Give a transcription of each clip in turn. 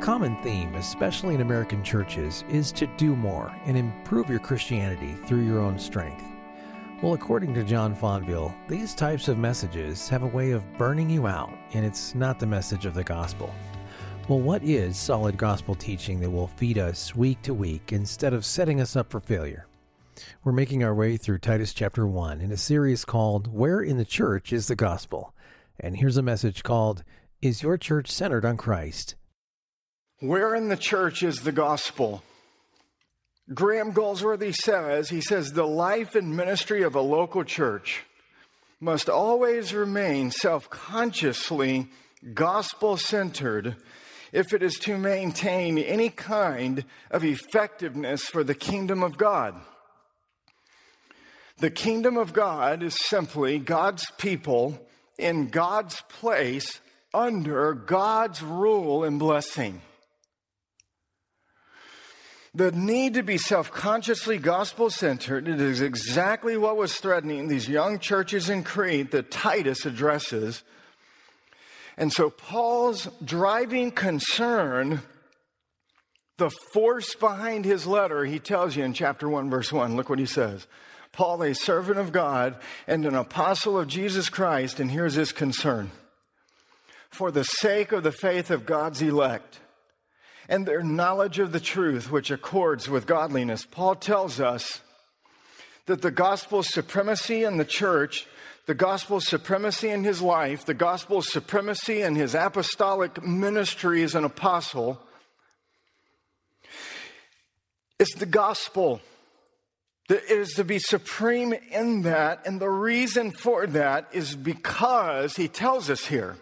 common theme, especially in American churches, is to do more and improve your Christianity through your own strength. Well, according to John Fonville, these types of messages have a way of burning you out, and it's not the message of the gospel. Well, what is solid gospel teaching that will feed us week to week instead of setting us up for failure? We're making our way through Titus chapter 1 in a series called Where in the Church is the Gospel? And here's a message called Is Your Church Centered on Christ? Where in the church is the gospel? Graham Goldsworthy says, he says, the life and ministry of a local church must always remain self consciously gospel centered if it is to maintain any kind of effectiveness for the kingdom of God. The kingdom of God is simply God's people in God's place under God's rule and blessing. The need to be self consciously gospel centered is exactly what was threatening these young churches in Crete that Titus addresses. And so, Paul's driving concern, the force behind his letter, he tells you in chapter 1, verse 1. Look what he says Paul, a servant of God and an apostle of Jesus Christ, and here's his concern for the sake of the faith of God's elect and their knowledge of the truth, which accords with godliness. Paul tells us that the gospel's supremacy in the church, the gospel's supremacy in his life, the gospel's supremacy in his apostolic ministry as an apostle, is the gospel. That is to be supreme in that, and the reason for that is because he tells us here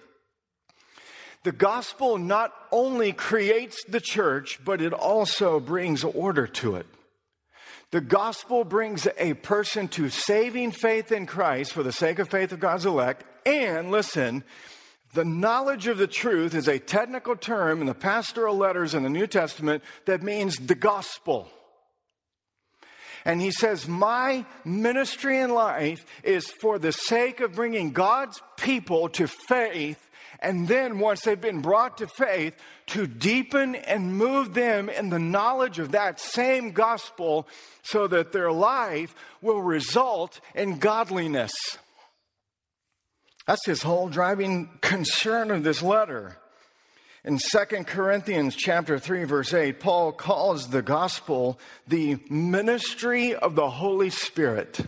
the gospel not only creates the church, but it also brings order to it. The gospel brings a person to saving faith in Christ for the sake of faith of God's elect. And listen, the knowledge of the truth is a technical term in the pastoral letters in the New Testament that means the gospel. And he says, My ministry in life is for the sake of bringing God's people to faith and then, once they've been brought to faith, to deepen and move them in the knowledge of that same gospel so that their life will result in godliness. That's his whole driving concern of this letter. In 2 Corinthians chapter 3 verse 8, Paul calls the gospel the ministry of the Holy Spirit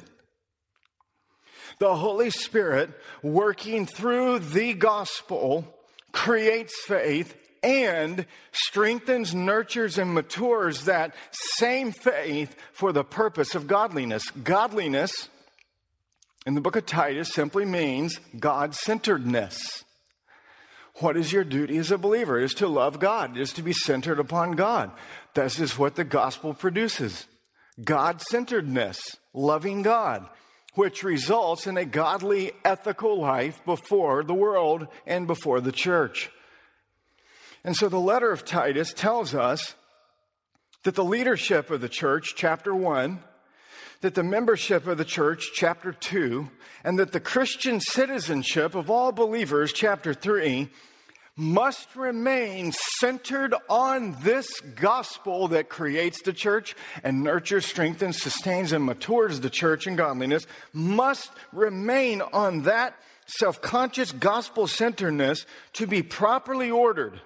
the Holy Spirit working through the gospel creates faith and strengthens, nurtures, and matures that same faith for the purpose of godliness. Godliness in the book of Titus simply means God centeredness. What is your duty as a believer? It is to love God, it is to be centered upon God. This is what the gospel produces God centeredness, loving God which results in a godly, ethical life before the world and before the church. And so the letter of Titus tells us that the leadership of the church, chapter 1, that the membership of the church, chapter 2, and that the Christian citizenship of all believers, chapter 3, must remain centered on this gospel that creates the church and nurtures, strengthens, sustains, and matures the church in godliness, must remain on that self conscious gospel centeredness to be properly ordered.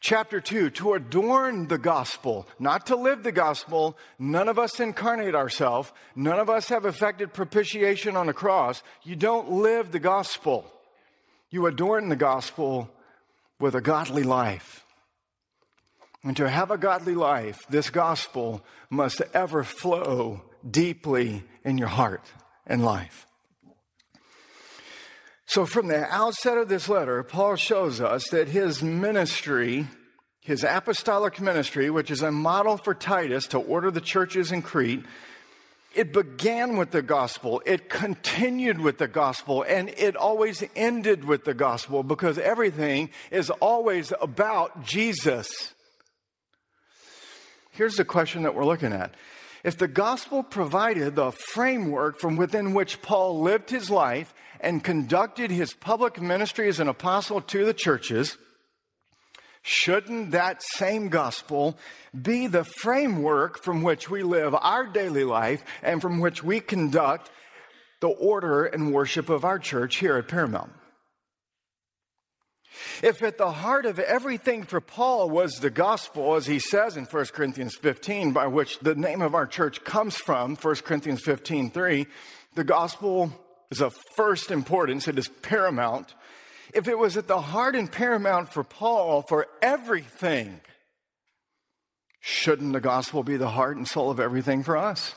Chapter 2, to adorn the gospel, not to live the gospel. None of us incarnate ourselves. None of us have effected propitiation on the cross. You don't live the gospel. You adorn the gospel with a godly life. And to have a godly life, this gospel must ever flow deeply in your heart and life. So, from the outset of this letter, Paul shows us that his ministry, his apostolic ministry, which is a model for Titus to order the churches in Crete, it began with the gospel, it continued with the gospel, and it always ended with the gospel because everything is always about Jesus. Here's the question that we're looking at. If the gospel provided the framework from within which Paul lived his life and conducted his public ministry as an apostle to the churches, Shouldn't that same gospel be the framework from which we live our daily life and from which we conduct the order and worship of our church here at Paramount? If at the heart of everything for Paul was the gospel, as he says in 1 Corinthians 15, by which the name of our church comes from, 1 Corinthians 15, 3, the gospel is of first importance, it is paramount if it was at the heart and paramount for Paul for everything, shouldn't the gospel be the heart and soul of everything for us?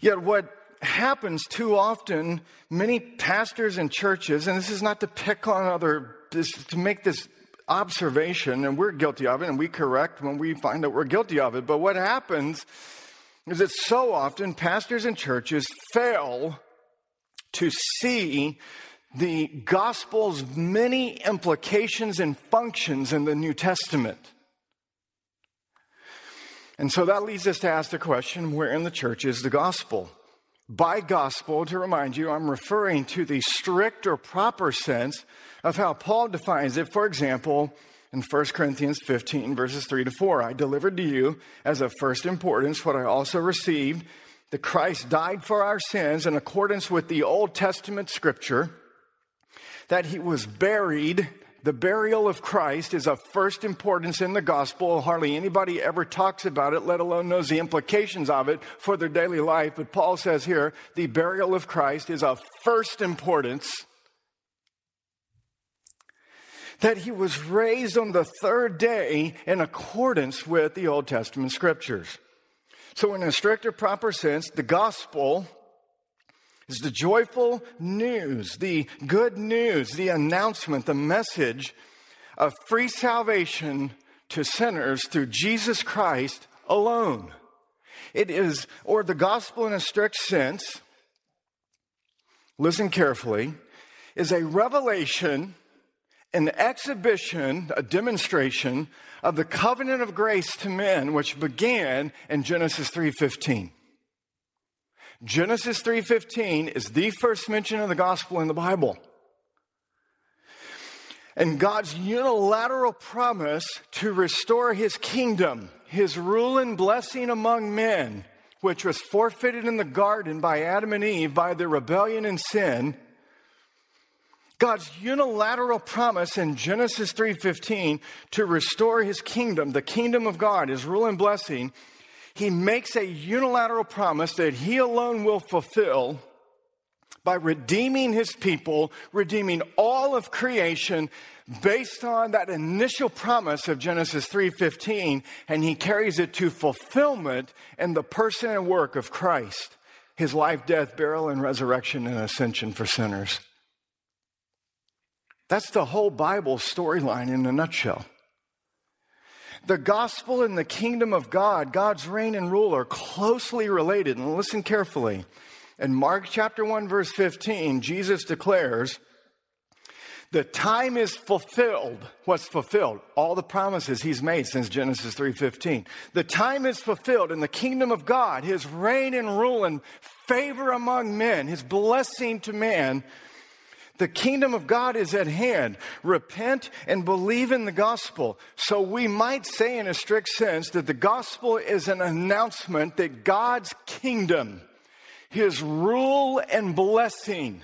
Yet, what happens too often, many pastors and churches, and this is not to pick on other, this, to make this observation, and we're guilty of it, and we correct when we find that we're guilty of it. But what happens is that so often pastors and churches fail to see the gospel's many implications and functions in the New Testament. And so that leads us to ask the question where in the church is the gospel? By gospel, to remind you, I'm referring to the strict or proper sense of how Paul defines it. For example, in 1 Corinthians 15, verses 3 to 4, I delivered to you as of first importance what I also received that Christ died for our sins in accordance with the Old Testament scripture, that he was buried. The burial of Christ is of first importance in the gospel. Hardly anybody ever talks about it, let alone knows the implications of it for their daily life. But Paul says here the burial of Christ is of first importance. That he was raised on the third day in accordance with the Old Testament scriptures. So, in a stricter, proper sense, the gospel is the joyful news, the good news, the announcement, the message of free salvation to sinners through Jesus Christ alone. It is, or the gospel in a strict sense, listen carefully, is a revelation, an exhibition, a demonstration of the covenant of grace to men which began in Genesis 3:15. Genesis 3:15 is the first mention of the gospel in the Bible. And God's unilateral promise to restore his kingdom, his rule and blessing among men, which was forfeited in the garden by Adam and Eve by their rebellion and sin, God's unilateral promise in Genesis 3:15 to restore his kingdom, the kingdom of God, his rule and blessing, he makes a unilateral promise that he alone will fulfill by redeeming his people, redeeming all of creation based on that initial promise of Genesis 3:15 and he carries it to fulfillment in the person and work of Christ, his life, death, burial and resurrection and ascension for sinners. That's the whole Bible storyline in a nutshell. The gospel and the kingdom of God, God's reign and rule, are closely related. And listen carefully. In Mark chapter 1, verse 15, Jesus declares, the time is fulfilled. What's fulfilled? All the promises he's made since Genesis 3:15. The time is fulfilled in the kingdom of God, his reign and rule and favor among men, his blessing to man the kingdom of God is at hand. Repent and believe in the gospel. So we might say, in a strict sense, that the gospel is an announcement that God's kingdom, his rule and blessing,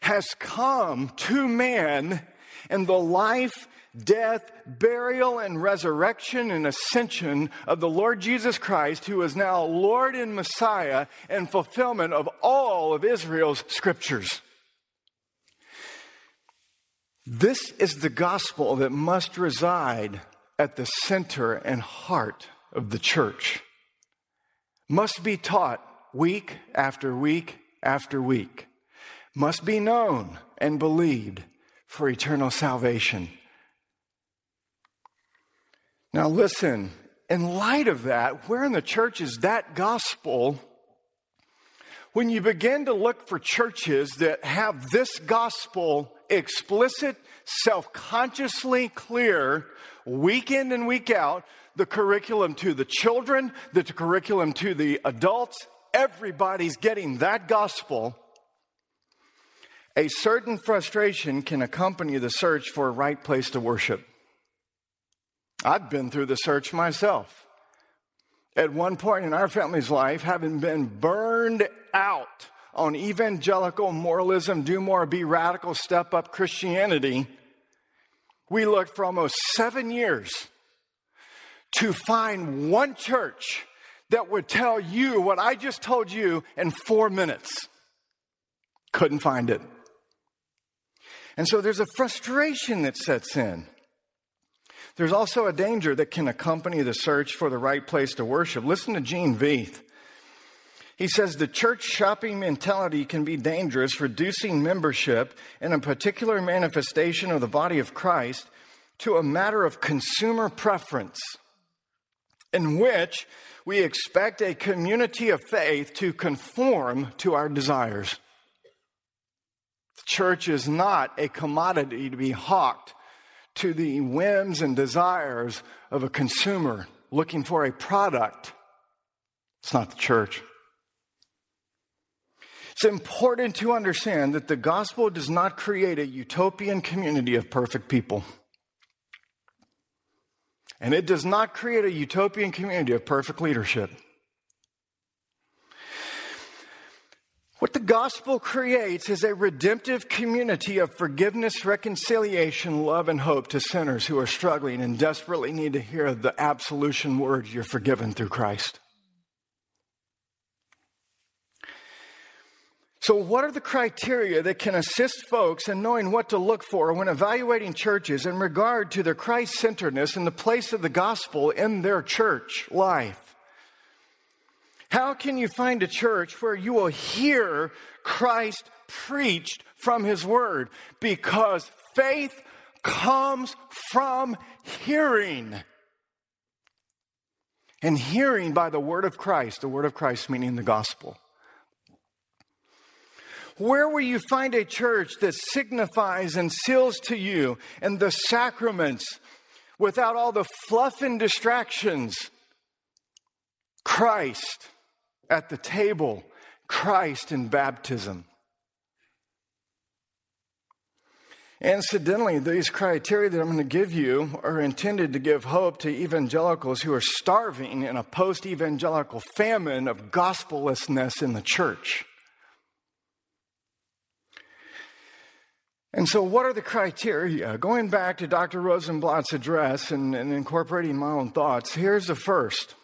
has come to man in the life, death, burial, and resurrection and ascension of the Lord Jesus Christ, who is now Lord and Messiah and fulfillment of all of Israel's scriptures. This is the gospel that must reside at the center and heart of the church, must be taught week after week after week, must be known and believed for eternal salvation. Now, listen, in light of that, where in the church is that gospel? When you begin to look for churches that have this gospel explicit, self consciously clear, week in and week out, the curriculum to the children, the curriculum to the adults. Everybody's getting that gospel. A certain frustration can accompany the search for a right place to worship. I've been through the search myself. At one point in our family's life, having been burned out on evangelical moralism, do more, be radical, step up Christianity, we looked for almost seven years to find one church that would tell you what I just told you in four minutes. Couldn't find it. And so there's a frustration that sets in. There's also a danger that can accompany the search for the right place to worship. Listen to Gene Veith. He says the church shopping mentality can be dangerous, reducing membership in a particular manifestation of the body of Christ to a matter of consumer preference, in which we expect a community of faith to conform to our desires. The church is not a commodity to be hawked to the whims and desires of a consumer looking for a product. It's not the church. It's important to understand that the gospel does not create a utopian community of perfect people. And it does not create a utopian community of perfect leadership. What the gospel creates is a redemptive community of forgiveness, reconciliation, love, and hope to sinners who are struggling and desperately need to hear the absolution word you're forgiven through Christ. So, what are the criteria that can assist folks in knowing what to look for when evaluating churches in regard to their Christ centeredness and the place of the gospel in their church life? How can you find a church where you will hear Christ preached from his word? Because faith comes from hearing. And hearing by the word of Christ, the word of Christ meaning the gospel. Where will you find a church that signifies and seals to you and the sacraments without all the fluff and distractions? Christ at the table, Christ in baptism. Incidentally, these criteria that I'm going to give you are intended to give hope to evangelicals who are starving in a post evangelical famine of gospellessness in the church. And so, what are the criteria? Going back to Dr. Rosenbladt's address and, and, incorporating my own thoughts, here's the first.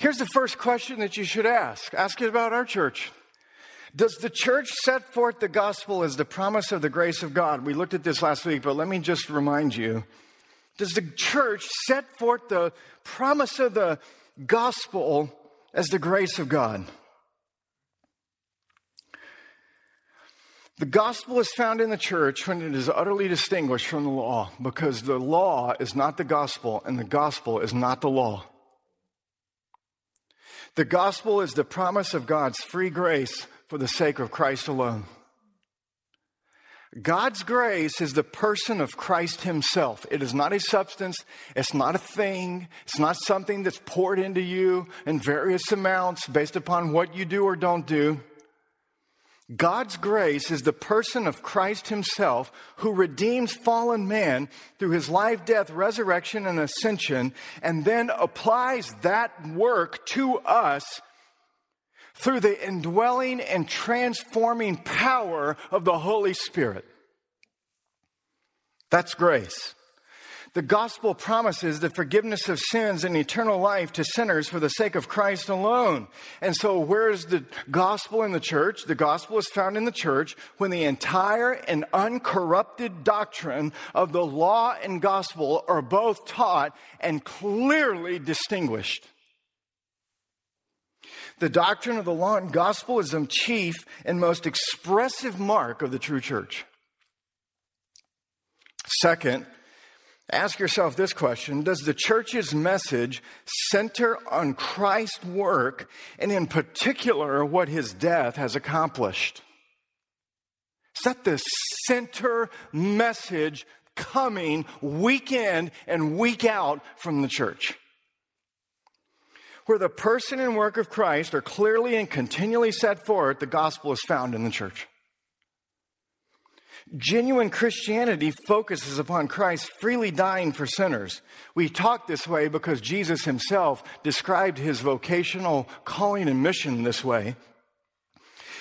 Here's the first question that you should ask ask it about our church. Does the church set forth the gospel as the promise of the grace of God? We looked at this last week, but let me just remind you. Does the church set forth the promise of the gospel as the grace of God? The gospel is found in the church when it is utterly distinguished from the law because the law is not the gospel and the gospel is not the law. The gospel is the promise of God's free grace for the sake of Christ alone. God's grace is the person of Christ Himself. It is not a substance, it's not a thing, it's not something that's poured into you in various amounts based upon what you do or don't do. God's grace is the person of Christ Himself who redeems fallen man through His life, death, resurrection, and ascension, and then applies that work to us through the indwelling and transforming power of the Holy Spirit. That's grace. The gospel promises the forgiveness of sins and eternal life to sinners for the sake of Christ alone. And so, where is the gospel in the church? The gospel is found in the church when the entire and uncorrupted doctrine of the law and gospel are both taught and clearly distinguished. The doctrine of the law and gospel is the chief and most expressive mark of the true church. Second, ask yourself this question Does the church's message center on Christ's work and, in particular, what his death has accomplished? Is that the center message coming week in and week out from the church? Where the person and work of Christ are clearly and continually set forth, the gospel is found in the church. Genuine Christianity focuses upon Christ freely dying for sinners. We talk this way because Jesus himself described his vocational calling and mission this way.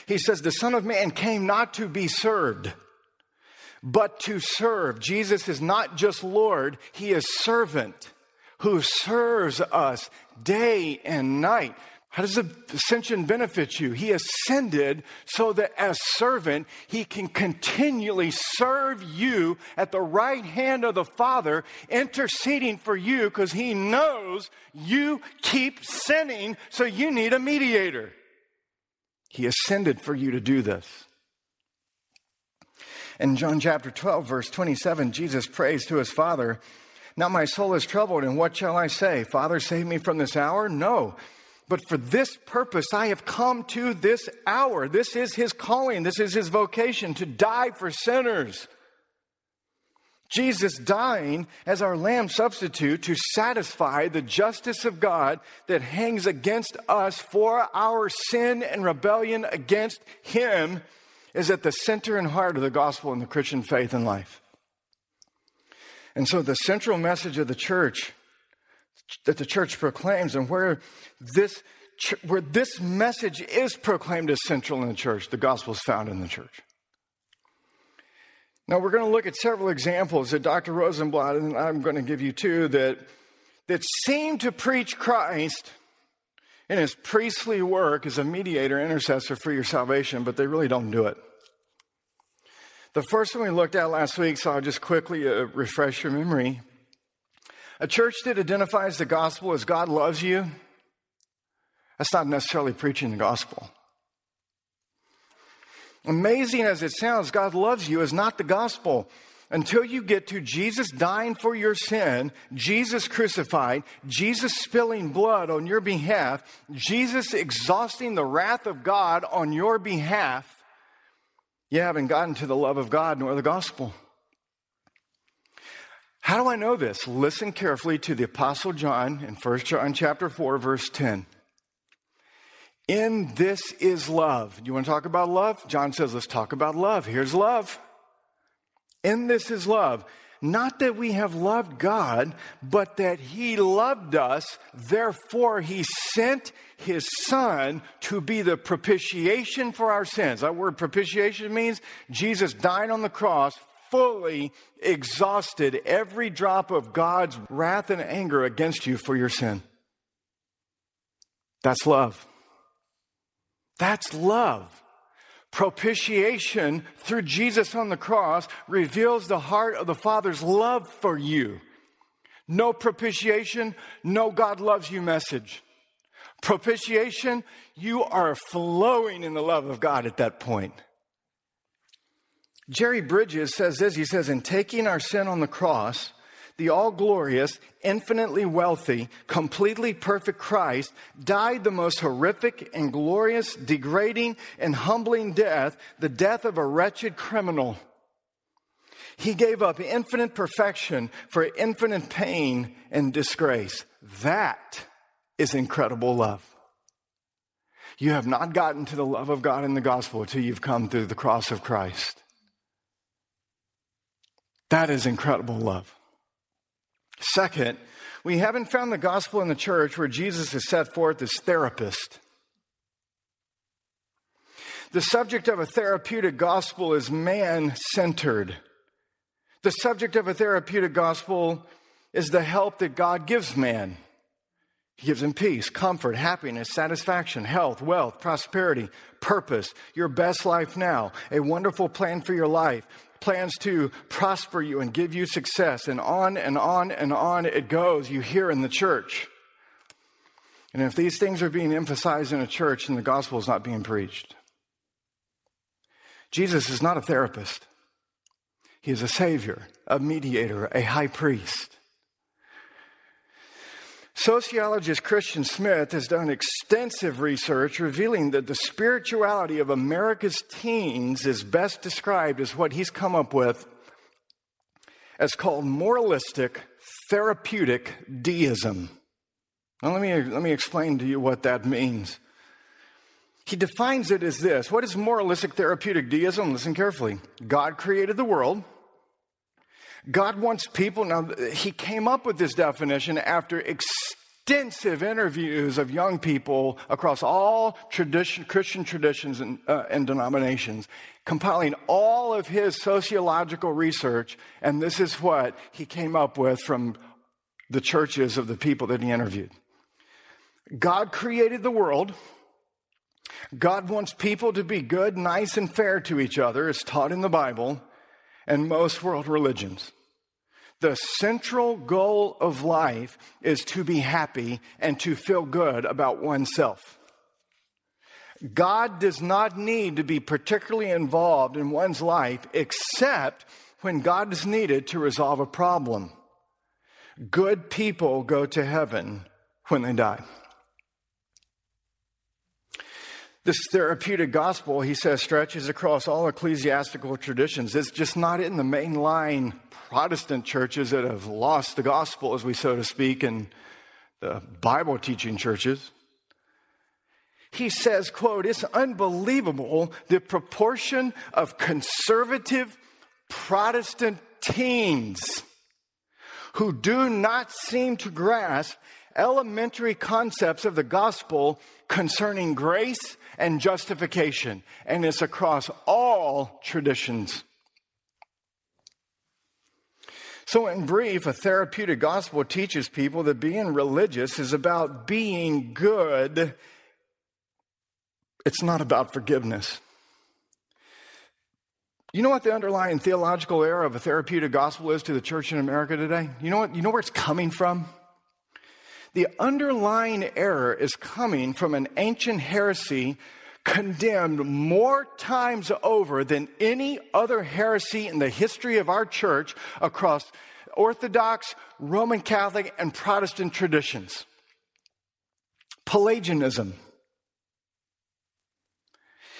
He says, The Son of Man came not to be served, but to serve. Jesus is not just Lord, he is servant who serves us day and night. How does the ascension benefit you? He ascended so that as servant, he can continually serve you at the right hand of the Father, interceding for you because he knows you keep sinning, so you need a mediator. He ascended for you to do this. In John chapter 12, verse 27, Jesus prays to his Father, Now my soul is troubled, and what shall I say? Father, save me from this hour? No. But for this purpose, I have come to this hour. This is his calling. This is his vocation to die for sinners. Jesus dying as our lamb substitute to satisfy the justice of God that hangs against us for our sin and rebellion against him is at the center and heart of the gospel and the Christian faith and life. And so the central message of the church that the church proclaims and where this where this message is proclaimed as central in the church the gospel is found in the church. Now we're going to look at several examples that dr Rosenbladt and i'm going to give you two that that seem to preach christ in his priestly work as a mediator intercessor for your salvation but they really don't do it. The first one we looked at last week so i'll just quickly uh, refresh your memory a church that identifies the gospel as God loves you, that's not necessarily preaching the gospel. Amazing as it sounds, God loves you is not the gospel. Until you get to Jesus dying for your sin, Jesus crucified, Jesus spilling blood on your behalf, Jesus exhausting the wrath of God on your behalf, you haven't gotten to the love of God nor the gospel. How do I know this? Listen carefully to the apostle John in 1 John chapter 4 verse 10. In this is love. You want to talk about love? John says, let's talk about love. Here's love. In this is love. Not that we have loved God, but that He loved us. Therefore, He sent His Son to be the propitiation for our sins. That word propitiation means Jesus died on the cross fully exhausted every drop of God's wrath and anger against you for your sin. That's love. That's love. Propitiation through Jesus on the cross reveals the heart of the Father's love for you. No propitiation, no God loves you message. Propitiation, you are flowing in the love of God at that point. Jerry Bridges says this he says, In taking our sin on the cross, the all glorious, infinitely wealthy, completely perfect Christ died the most horrific and glorious, degrading and humbling death, the death of a wretched criminal. He gave up infinite perfection for infinite pain and disgrace. That is incredible love. You have not gotten to the love of God in the gospel until you've come through the cross of Christ. That is incredible love. Second, we haven't found the gospel in the church where Jesus is set forth as therapist. The subject of a therapeutic gospel is man centered. The subject of a therapeutic gospel is the help that God gives man. He gives him peace, comfort, happiness, satisfaction, health, wealth, prosperity, purpose, your best life now, a wonderful plan for your life, plans to prosper you and give you success, and on and on and on it goes, you hear in the church. And if these things are being emphasized in a church, then the gospel is not being preached. Jesus is not a therapist, he is a savior, a mediator, a high priest. Sociologist Christian Smith has done extensive research revealing that the spirituality of America's teens is best described as what he's come up with as called moralistic therapeutic deism. Now, let me, let me explain to you what that means. He defines it as this What is moralistic therapeutic deism? Listen carefully. God created the world. God wants people. Now, he came up with this definition after extensive interviews of young people across all tradition, Christian traditions and, uh, and denominations, compiling all of his sociological research. And this is what he came up with from the churches of the people that he interviewed. God created the world. God wants people to be good, nice, and fair to each other, as taught in the Bible and most world religions. The central goal of life is to be happy and to feel good about oneself. God does not need to be particularly involved in one's life except when God is needed to resolve a problem. Good people go to heaven when they die. This therapeutic gospel, he says, stretches across all ecclesiastical traditions. It's just not in the mainline Protestant churches that have lost the gospel, as we so to speak, and the Bible teaching churches. He says, quote, it's unbelievable the proportion of conservative Protestant teens who do not seem to grasp elementary concepts of the gospel concerning grace and justification, and it's across all traditions. So, in brief, a therapeutic gospel teaches people that being religious is about being good, it's not about forgiveness. You know what the underlying theological error of a therapeutic gospel is to the church in America today? You know what? You know where it's coming from? The underlying error is coming from an ancient heresy condemned more times over than any other heresy in the history of our church across Orthodox, Roman Catholic, and Protestant traditions. Pelagianism.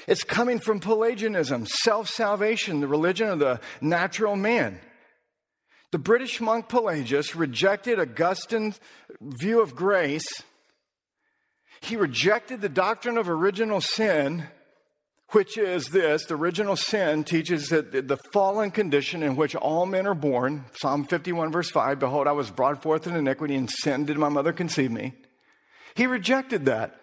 It's coming from Pelagianism, self salvation, the religion of the natural man. The British monk Pelagius rejected Augustine's view of grace. He rejected the doctrine of original sin, which is this the original sin teaches that the fallen condition in which all men are born, Psalm 51, verse 5, Behold, I was brought forth in iniquity, and sin did my mother conceive me. He rejected that.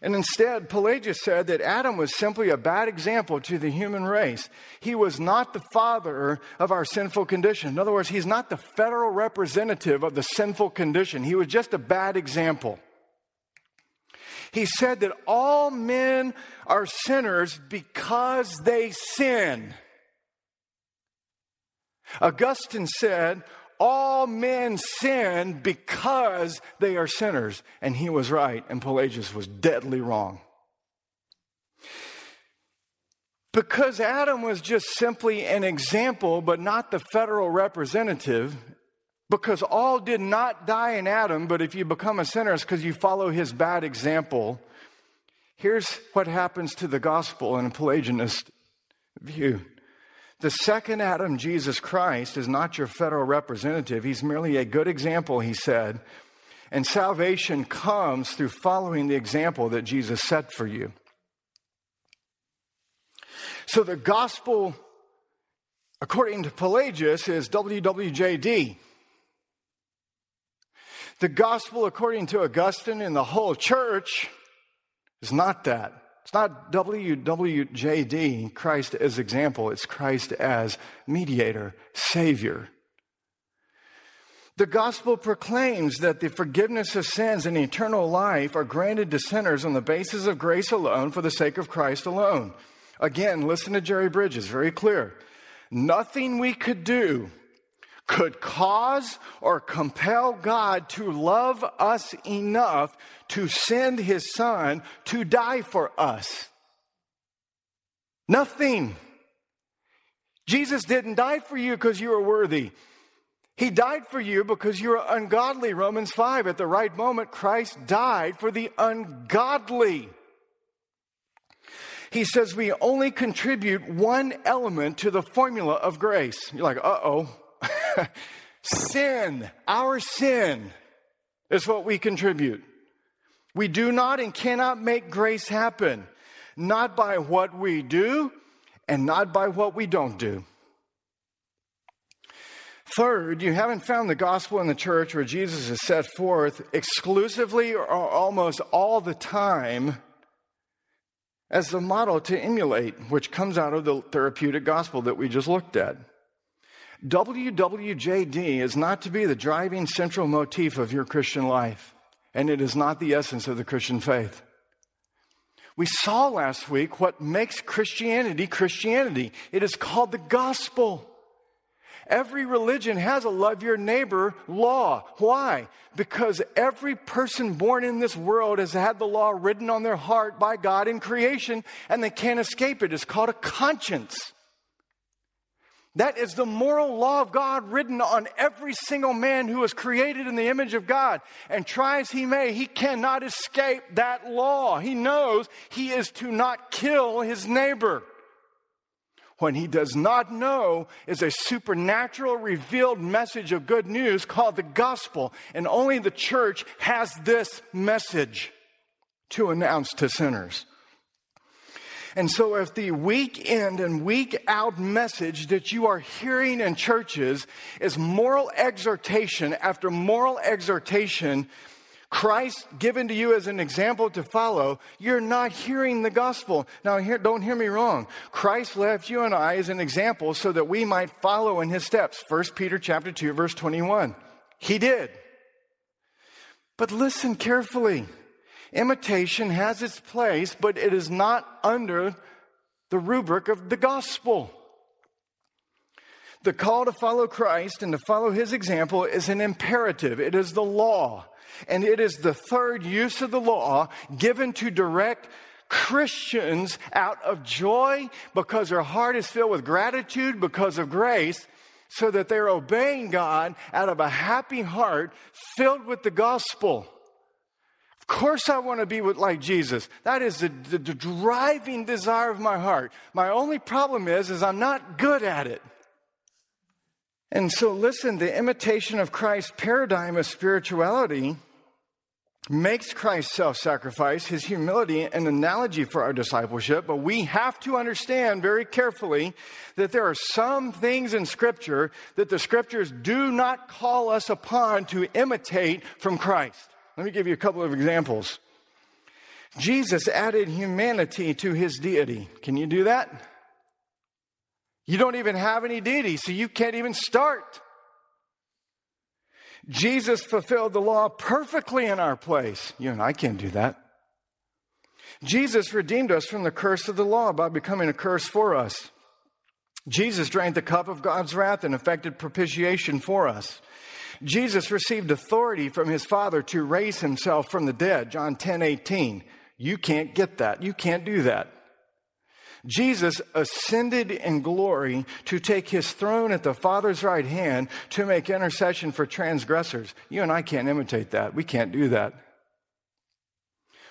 And instead, Pelagius said that Adam was simply a bad example to the human race. He was not the father of our sinful condition. In other words, he's not the federal representative of the sinful condition. He was just a bad example. He said that all men are sinners because they sin. Augustine said, all men sin because they are sinners. And he was right, and Pelagius was deadly wrong. Because Adam was just simply an example, but not the federal representative, because all did not die in Adam, but if you become a sinner, it's because you follow his bad example. Here's what happens to the gospel in a Pelagianist view the second Adam, Jesus Christ, is not your federal representative. He's merely a good example, he said. And salvation comes through following the example that Jesus set for you. So the gospel, according to Pelagius, is WWJD. The gospel, according to Augustine and the whole church, is not that. It's not WWJD, Christ as example, it's Christ as mediator, Savior. The gospel proclaims that the forgiveness of sins and eternal life are granted to sinners on the basis of grace alone for the sake of Christ alone. Again, listen to Jerry Bridges, very clear. Nothing we could do could cause or compel God to love us enough to send his son to die for us. Nothing. Jesus didn't die for you because you were worthy. He died for you because you were ungodly. Romans 5. At the right moment, Christ died for the ungodly. He says we only contribute one element to the formula of grace. You're like, uh oh. Sin, our sin, is what we contribute. We do not and cannot make grace happen, not by what we do and not by what we don't do. Third, you haven't found the gospel in the church where Jesus is set forth exclusively or almost all the time as the model to emulate, which comes out of the therapeutic gospel that we just looked at. WWJD is not to be the driving central motif of your Christian life, and it is not the essence of the Christian faith. We saw last week what makes Christianity Christianity. It is called the gospel. Every religion has a love your neighbor law. Why? Because every person born in this world has had the law written on their heart by God in creation and they can't escape it. It's called a conscience. That is the moral law of God written on every single man who was created in the image of God. And try as he may, he cannot escape that law. He knows he is to not kill his neighbor. What he does not know is a supernatural revealed message of good news called the gospel. And only the church has this message to announce to sinners. And so, if the week in and week out message that you are hearing in churches is moral exhortation after moral exhortation, Christ given to you as an example to follow, you're not hearing the gospel. Now, don't hear me wrong. Christ left you and I as an example so that we might follow in his steps. 1 Peter chapter 2, verse 21. He did. But listen carefully. Imitation has its place, but it is not under the rubric of the gospel. The call to follow Christ and to follow his example is an imperative. It is the law. And it is the third use of the law given to direct Christians out of joy because their heart is filled with gratitude because of grace, so that they're obeying God out of a happy heart filled with the gospel course I want to be with, like Jesus. That is the, the, the driving desire of my heart. My only problem is, is I'm not good at it. And so listen, the imitation of Christ's paradigm of spirituality makes Christ's self-sacrifice, his humility, an analogy for our discipleship, but we have to understand very carefully that there are some things in scripture that the scriptures do not call us upon to imitate from Christ. Let me give you a couple of examples. Jesus added humanity to his deity. Can you do that? You don't even have any deity, so you can't even start. Jesus fulfilled the law perfectly in our place. You and I can't do that. Jesus redeemed us from the curse of the law by becoming a curse for us. Jesus drank the cup of God's wrath and effected propitiation for us. Jesus received authority from his Father to raise himself from the dead, John 10 18. You can't get that. You can't do that. Jesus ascended in glory to take his throne at the Father's right hand to make intercession for transgressors. You and I can't imitate that. We can't do that.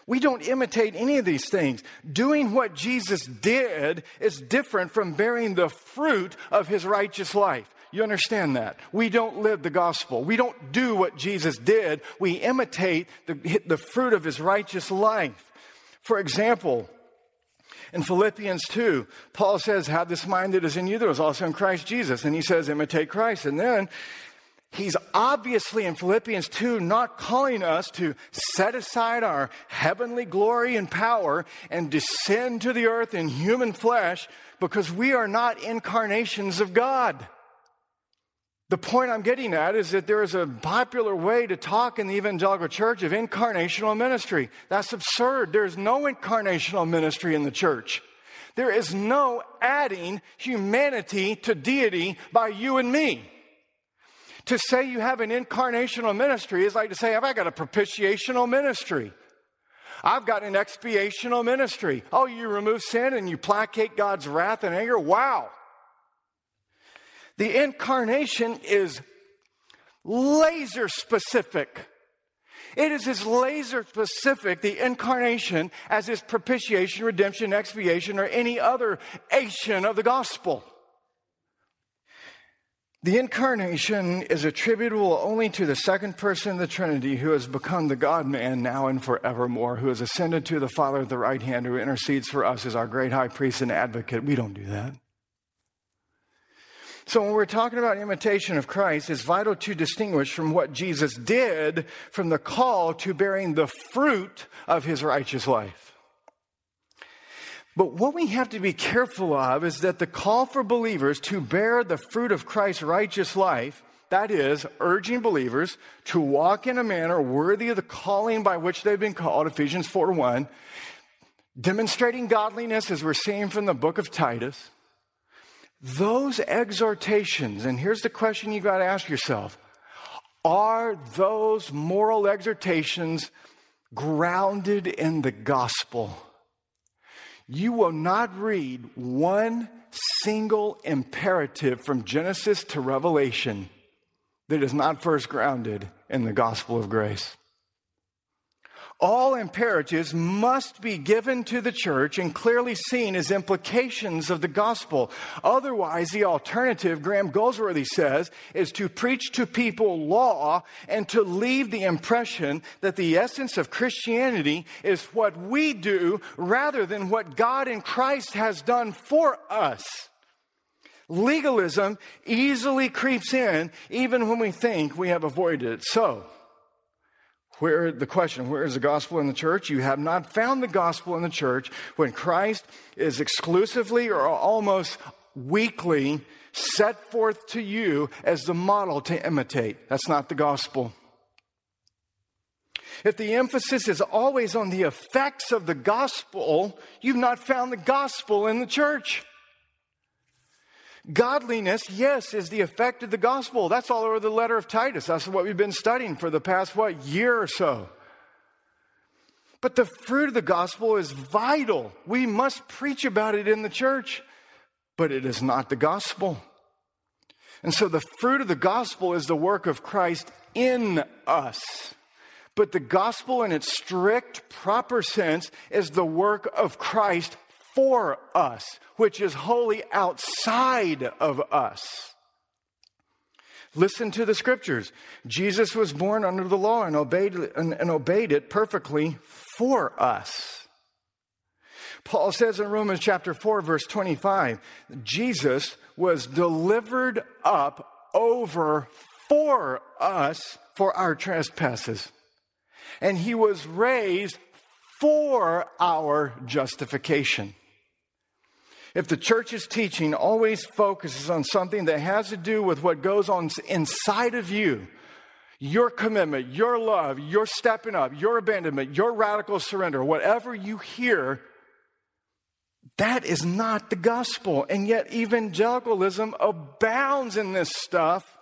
We don't imitate any of these things. Doing what Jesus did is different from bearing the fruit of his righteous life. You understand that? We don't live the gospel. We don't do what Jesus did. We imitate the, the fruit of his righteous life. For example, in Philippians 2, Paul says, Have this mind that is in you that was also in Christ Jesus. And he says, Imitate Christ. And then he's obviously in Philippians 2 not calling us to set aside our heavenly glory and power and descend to the earth in human flesh because we are not incarnations of God. The point I'm getting at is that there is a popular way to talk in the evangelical church of incarnational ministry. That's absurd. There's no incarnational ministry in the church. There is no adding humanity to deity by you and me. To say you have an incarnational ministry is like to say, I've got a propitiational ministry. I've got an expiational ministry. Oh, you remove sin and you placate God's wrath and anger? Wow. The incarnation is laser specific. It is as laser specific, the incarnation, as is propitiation, redemption, expiation, or any other ation of the gospel. The incarnation is attributable only to the second person of the Trinity who has become the God man now and forevermore, who has ascended to the Father at the right hand, who intercedes for us as our great high priest and advocate. We don't do that. So, when we're talking about imitation of Christ, it's vital to distinguish from what Jesus did from the call to bearing the fruit of his righteous life. But what we have to be careful of is that the call for believers to bear the fruit of Christ's righteous life, that is, urging believers to walk in a manner worthy of the calling by which they've been called, Ephesians 4 1, demonstrating godliness as we're seeing from the book of Titus. Those exhortations, and here's the question you've got to ask yourself are those moral exhortations grounded in the gospel? you will not read one single imperative from Genesis to Revelation that is not first grounded in the gospel of grace. All imperatives must be given to the church and clearly seen as implications of the gospel. Otherwise, the alternative, Graham Goldsworthy says, is to preach to people law and to leave the impression that the essence of Christianity is what we do rather than what God in Christ has done for us. Legalism easily creeps in even when we think we have avoided it. So, where the question, where is the gospel in the church? You have not found the gospel in the church when Christ is exclusively or almost weekly set forth to you as the model to imitate. That's not the gospel. If the emphasis is always on the effects of the gospel, you've not found the gospel in the church. Godliness, yes, is the effect of the gospel. That's all over the letter of Titus. That's what we've been studying for the past, what, year or so. But the fruit of the gospel is vital. We must preach about it in the church, but it is not the gospel. And so the fruit of the gospel is the work of Christ in us. But the gospel, in its strict, proper sense, is the work of Christ for us, which is wholly outside of us. Listen to the scriptures. Jesus was born under the law and obeyed, and, and obeyed it perfectly for us. Paul says in Romans chapter 4, verse 25, Jesus was delivered up over for us for our trespasses. And he was raised for our justification. If the church's teaching always focuses on something that has to do with what goes on inside of you, your commitment, your love, your stepping up, your abandonment, your radical surrender, whatever you hear, that is not the gospel. And yet, evangelicalism abounds in this stuff.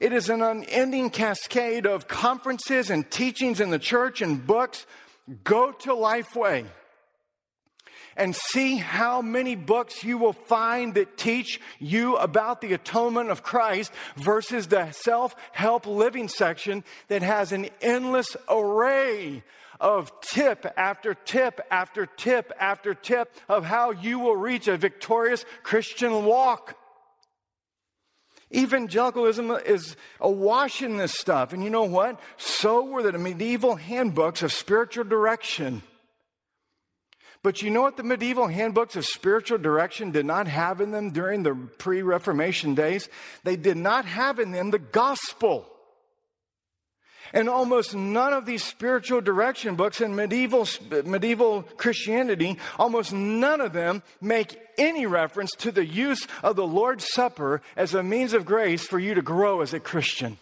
It is an unending cascade of conferences and teachings in the church and books. Go to Lifeway and see how many books you will find that teach you about the atonement of Christ versus the self help living section that has an endless array of tip after tip after tip after tip of how you will reach a victorious Christian walk. Evangelicalism is awash in this stuff. And you know what? So were the medieval handbooks of spiritual direction. But you know what the medieval handbooks of spiritual direction did not have in them during the pre Reformation days? They did not have in them the gospel. And almost none of these spiritual direction books in medieval, medieval Christianity, almost none of them make any reference to the use of the Lord's Supper as a means of grace for you to grow as a Christian.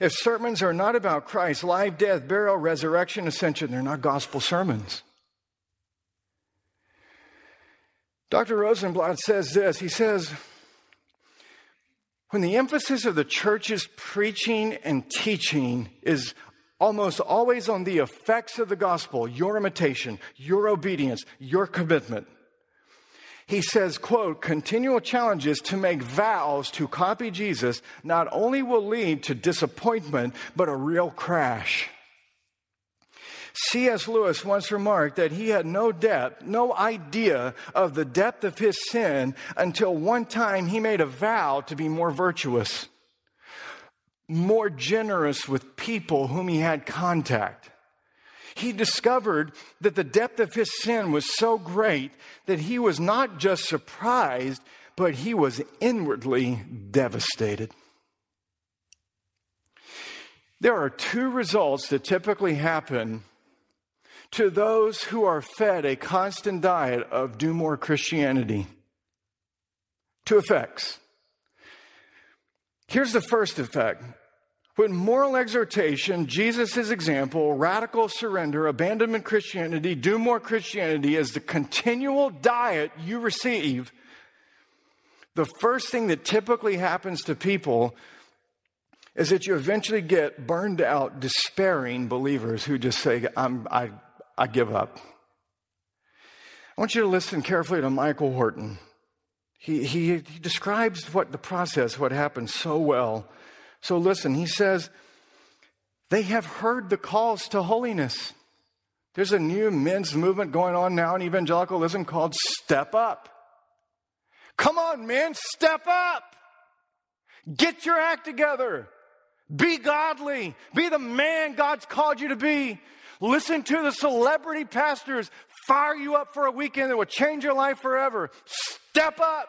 If sermons are not about Christ, life, death, burial, resurrection, ascension, they're not gospel sermons. Dr. Rosenbladt says this he says, when the emphasis of the church's preaching and teaching is almost always on the effects of the gospel, your imitation, your obedience, your commitment, he says, quote, continual challenges to make vows to copy Jesus not only will lead to disappointment, but a real crash. C.S. Lewis once remarked that he had no depth, no idea of the depth of his sin until one time he made a vow to be more virtuous, more generous with people whom he had contact. He discovered that the depth of his sin was so great that he was not just surprised, but he was inwardly devastated. There are two results that typically happen to those who are fed a constant diet of do more Christianity. Two effects. Here's the first effect. When moral exhortation, Jesus' example, radical surrender, abandonment Christianity, do more Christianity is the continual diet you receive, the first thing that typically happens to people is that you eventually get burned out, despairing believers who just say, i I give up. I want you to listen carefully to Michael Horton. He, he, he describes what the process, what happens so well. So listen, he says, they have heard the calls to holiness. There's a new men's movement going on now in evangelicalism called Step Up. Come on, men, step up. Get your act together. Be godly. Be the man God's called you to be. Listen to the celebrity pastors fire you up for a weekend that will change your life forever. Step up.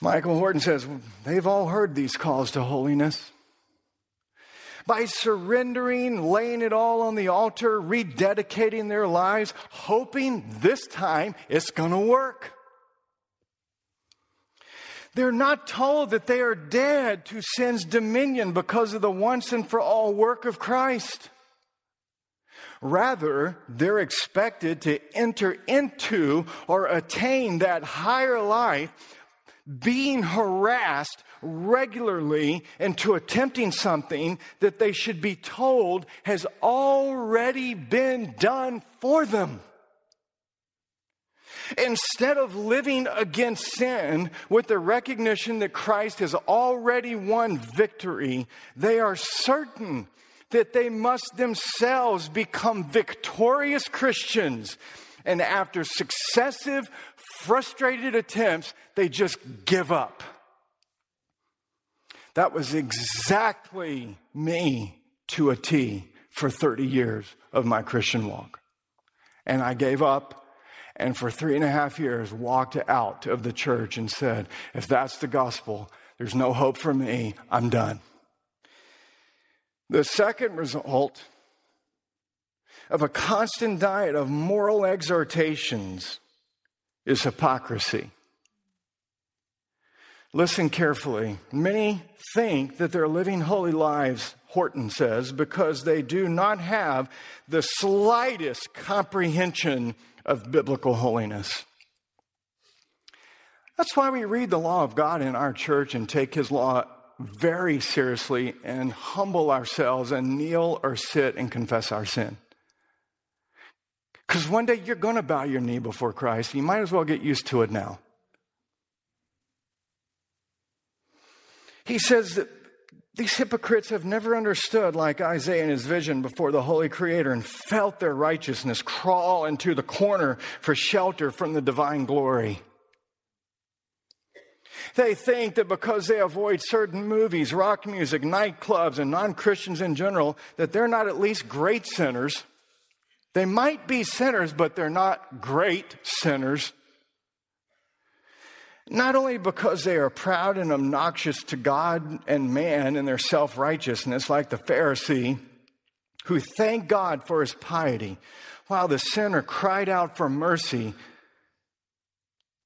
Michael Horton says they've all heard these calls to holiness. By surrendering, laying it all on the altar, rededicating their lives, hoping this time it's going to work. They're not told that they are dead to sin's dominion because of the once and for all work of Christ. Rather, they're expected to enter into or attain that higher life being harassed regularly into attempting something that they should be told has already been done for them. Instead of living against sin with the recognition that Christ has already won victory, they are certain that they must themselves become victorious Christians. And after successive, frustrated attempts, they just give up. That was exactly me to a T for 30 years of my Christian walk. And I gave up and for three and a half years walked out of the church and said, if that's the gospel, there's no hope for me, I'm done. The second result of a constant diet of moral exhortations is hypocrisy. Listen carefully. Many think that they're living holy lives, Horton says, because they do not have the slightest comprehension of biblical holiness. That's why we read the law of God in our church and take his law very seriously and humble ourselves and kneel or sit and confess our sin. Because one day you're going to bow your knee before Christ. You might as well get used to it now. He says that these hypocrites have never understood, like Isaiah in his vision before the Holy Creator, and felt their righteousness crawl into the corner for shelter from the divine glory. They think that because they avoid certain movies, rock music, nightclubs, and non Christians in general, that they're not at least great sinners. They might be sinners, but they're not great sinners. Not only because they are proud and obnoxious to God and man in their self righteousness, like the Pharisee, who thanked God for his piety, while the sinner cried out for mercy,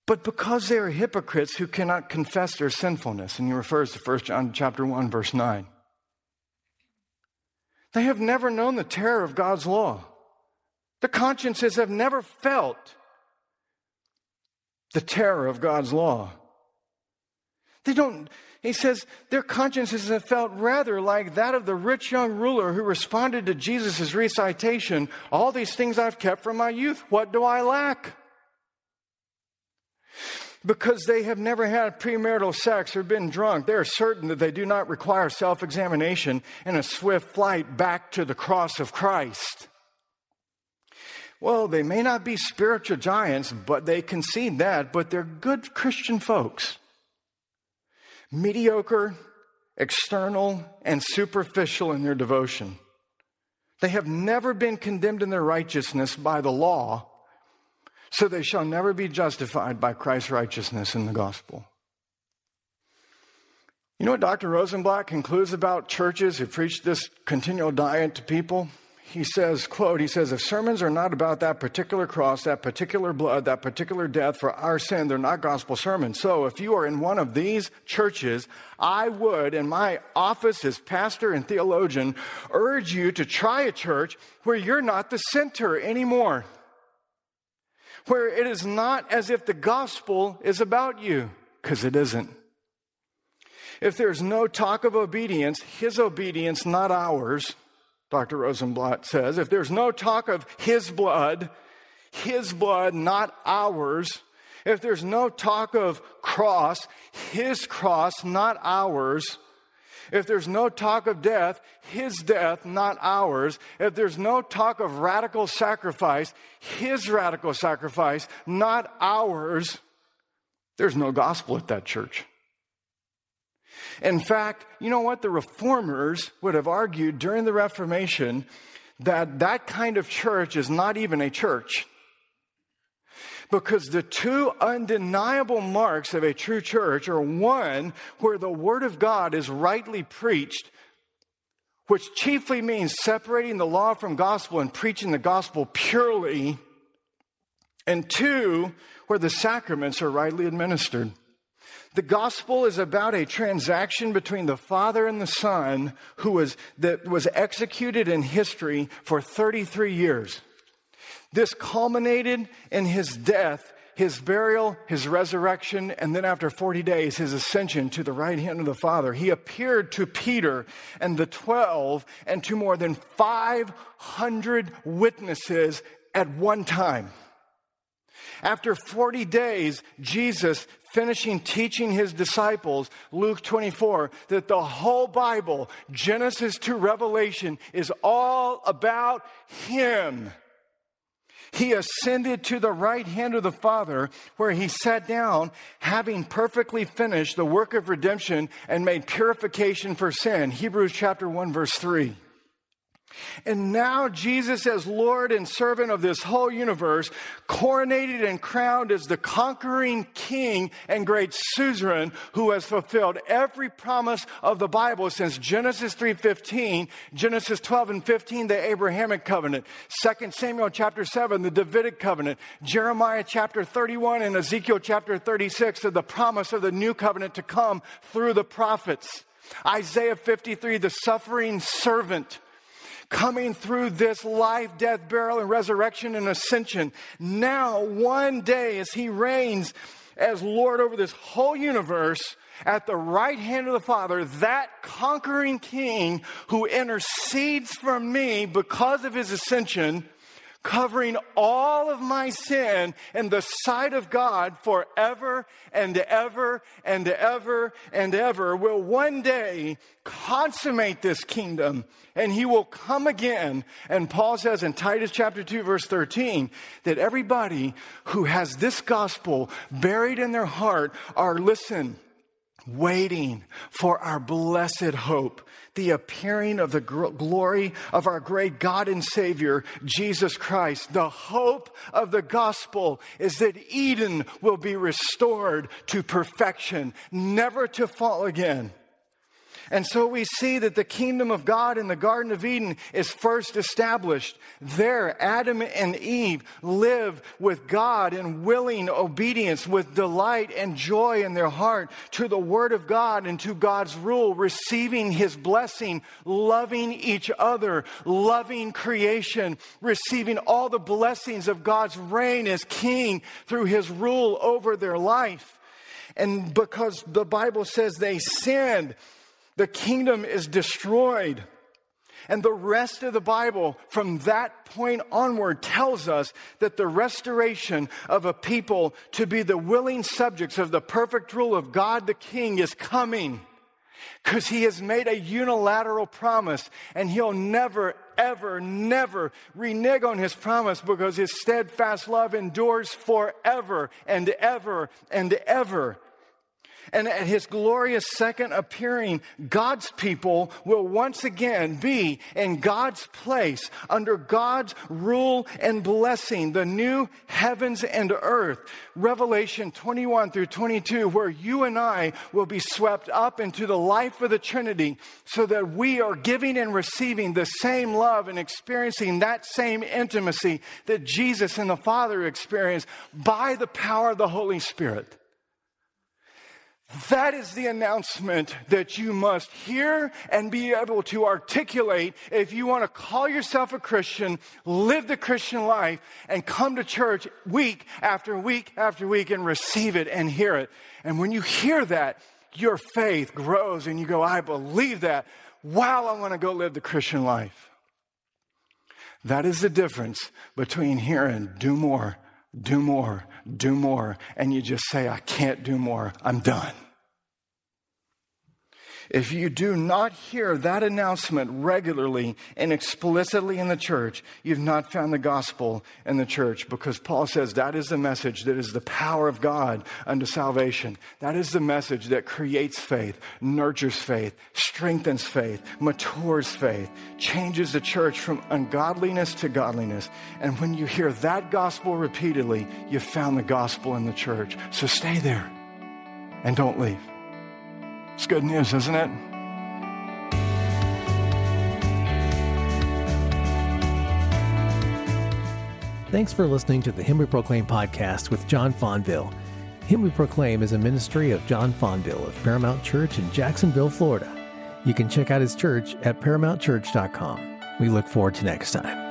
but because they are hypocrites who cannot confess their sinfulness. And he refers to 1 John chapter 1, verse 9. They have never known the terror of God's law. The consciences have never felt the terror of God's law. They don't, he says, their consciences have felt rather like that of the rich young ruler who responded to Jesus' recitation All these things I've kept from my youth, what do I lack? because they have never had premarital sex or been drunk, they are certain that they do not require self examination and a swift flight back to the cross of Christ. Well, they may not be spiritual giants, but they concede that, but they're good Christian folks. Mediocre, external, and superficial in their devotion. They have never been condemned in their righteousness by the law, so they shall never be justified by Christ's righteousness in the gospel. You know what Dr. Rosenbladt concludes about churches who preach this continual diet to people? He says, quote, he says, if sermons are not about that particular cross, that particular blood, that particular death for our sin, they're not gospel sermons. So if you are in one of these churches, I would, in my office as pastor and theologian, urge you to try a church where you're not the center anymore. Where it is not as if the gospel is about you, because it isn't. If there's no talk of obedience, his obedience, not ours, Dr. Rosenbladt says, if there's no talk of his blood, his blood, not ours, if there's no talk of cross, his cross, not ours, if there's no talk of death, his death, not ours, if there's no talk of radical sacrifice, his radical sacrifice, not ours, there's no gospel at that church. In fact, you know what? The reformers would have argued during the Reformation that that kind of church is not even a church. Because the two undeniable marks of a true church are one, where the Word of God is rightly preached, which chiefly means separating the law from gospel and preaching the gospel purely, and two, where the sacraments are rightly administered. The gospel is about a transaction between the Father and the Son who was, that was executed in history for 33 years. This culminated in his death, his burial, his resurrection, and then after 40 days, his ascension to the right hand of the Father. He appeared to Peter and the 12 and to more than 500 witnesses at one time. After 40 days, Jesus finishing teaching his disciples, Luke 24, that the whole Bible, Genesis to Revelation, is all about him. He ascended to the right hand of the Father, where he sat down, having perfectly finished the work of redemption and made purification for sin. Hebrews chapter 1, verse 3. And now Jesus, as Lord and servant of this whole universe, coronated and crowned as the conquering king and great suzerain who has fulfilled every promise of the Bible since Genesis 3:15, Genesis 12 and 15, the Abrahamic covenant, 2 Samuel chapter 7, the Davidic covenant, Jeremiah chapter 31 and Ezekiel chapter 36 of the promise of the new covenant to come through the prophets. Isaiah 53, the suffering servant coming through this life, death, burial, and resurrection and ascension. Now, one day, as he reigns as Lord over this whole universe, at the right hand of the Father, that conquering king who intercedes for me because of his ascension covering all of my sin in the sight of God forever and ever and ever and ever, will one day consummate this kingdom and he will come again. And Paul says in Titus chapter 2, verse 13, that everybody who has this gospel buried in their heart are, listen, waiting for our blessed hope, the appearing of the glory of our great God and Savior, Jesus Christ. The hope of the gospel is that Eden will be restored to perfection, never to fall again. And so we see that the kingdom of God in the Garden of Eden is first established. There, Adam and Eve live with God in willing obedience, with delight and joy in their heart to the Word of God and to God's rule, receiving His blessing, loving each other, loving creation, receiving all the blessings of God's reign as King through His rule over their life. And because the Bible says they sinned, the kingdom is destroyed. And the rest of the Bible from that point onward tells us that the restoration of a people to be the willing subjects of the perfect rule of God the King is coming. Because he has made a unilateral promise and he'll never, ever, never renege on his promise because his steadfast love endures forever and ever and ever. And at his glorious second appearing, God's people will once again be in God's place under God's rule and blessing, the new heavens and earth. Revelation 21 through 22, where you and I will be swept up into the life of the Trinity so that we are giving and receiving the same love and experiencing that same intimacy that Jesus and the Father experienced by the power of the Holy Spirit. That is the announcement that you must hear and be able to articulate if you want to call yourself a Christian, live the Christian life, and come to church week after week after week and receive it and hear it. And when you hear that, your faith grows and you go, I believe that. Wow, I want to go live the Christian life. That is the difference between hearing, do more do more, do more, and you just say, I can't do more, I'm done. If you do not hear that announcement regularly and explicitly in the church, you've not found the gospel in the church because Paul says that is the message that is the power of God unto salvation. That is the message that creates faith, nurtures faith, strengthens faith, matures faith, changes the church from ungodliness to godliness. And when you hear that gospel repeatedly, you've found the gospel in the church. So stay there and don't leave. It's good news, isn't it? Thanks for listening to the Him We Proclaim podcast with John Fonville. Him We Proclaim is a ministry of John Fonville of Paramount Church in Jacksonville, Florida. You can check out his church at paramountchurch.com. We look forward to next time.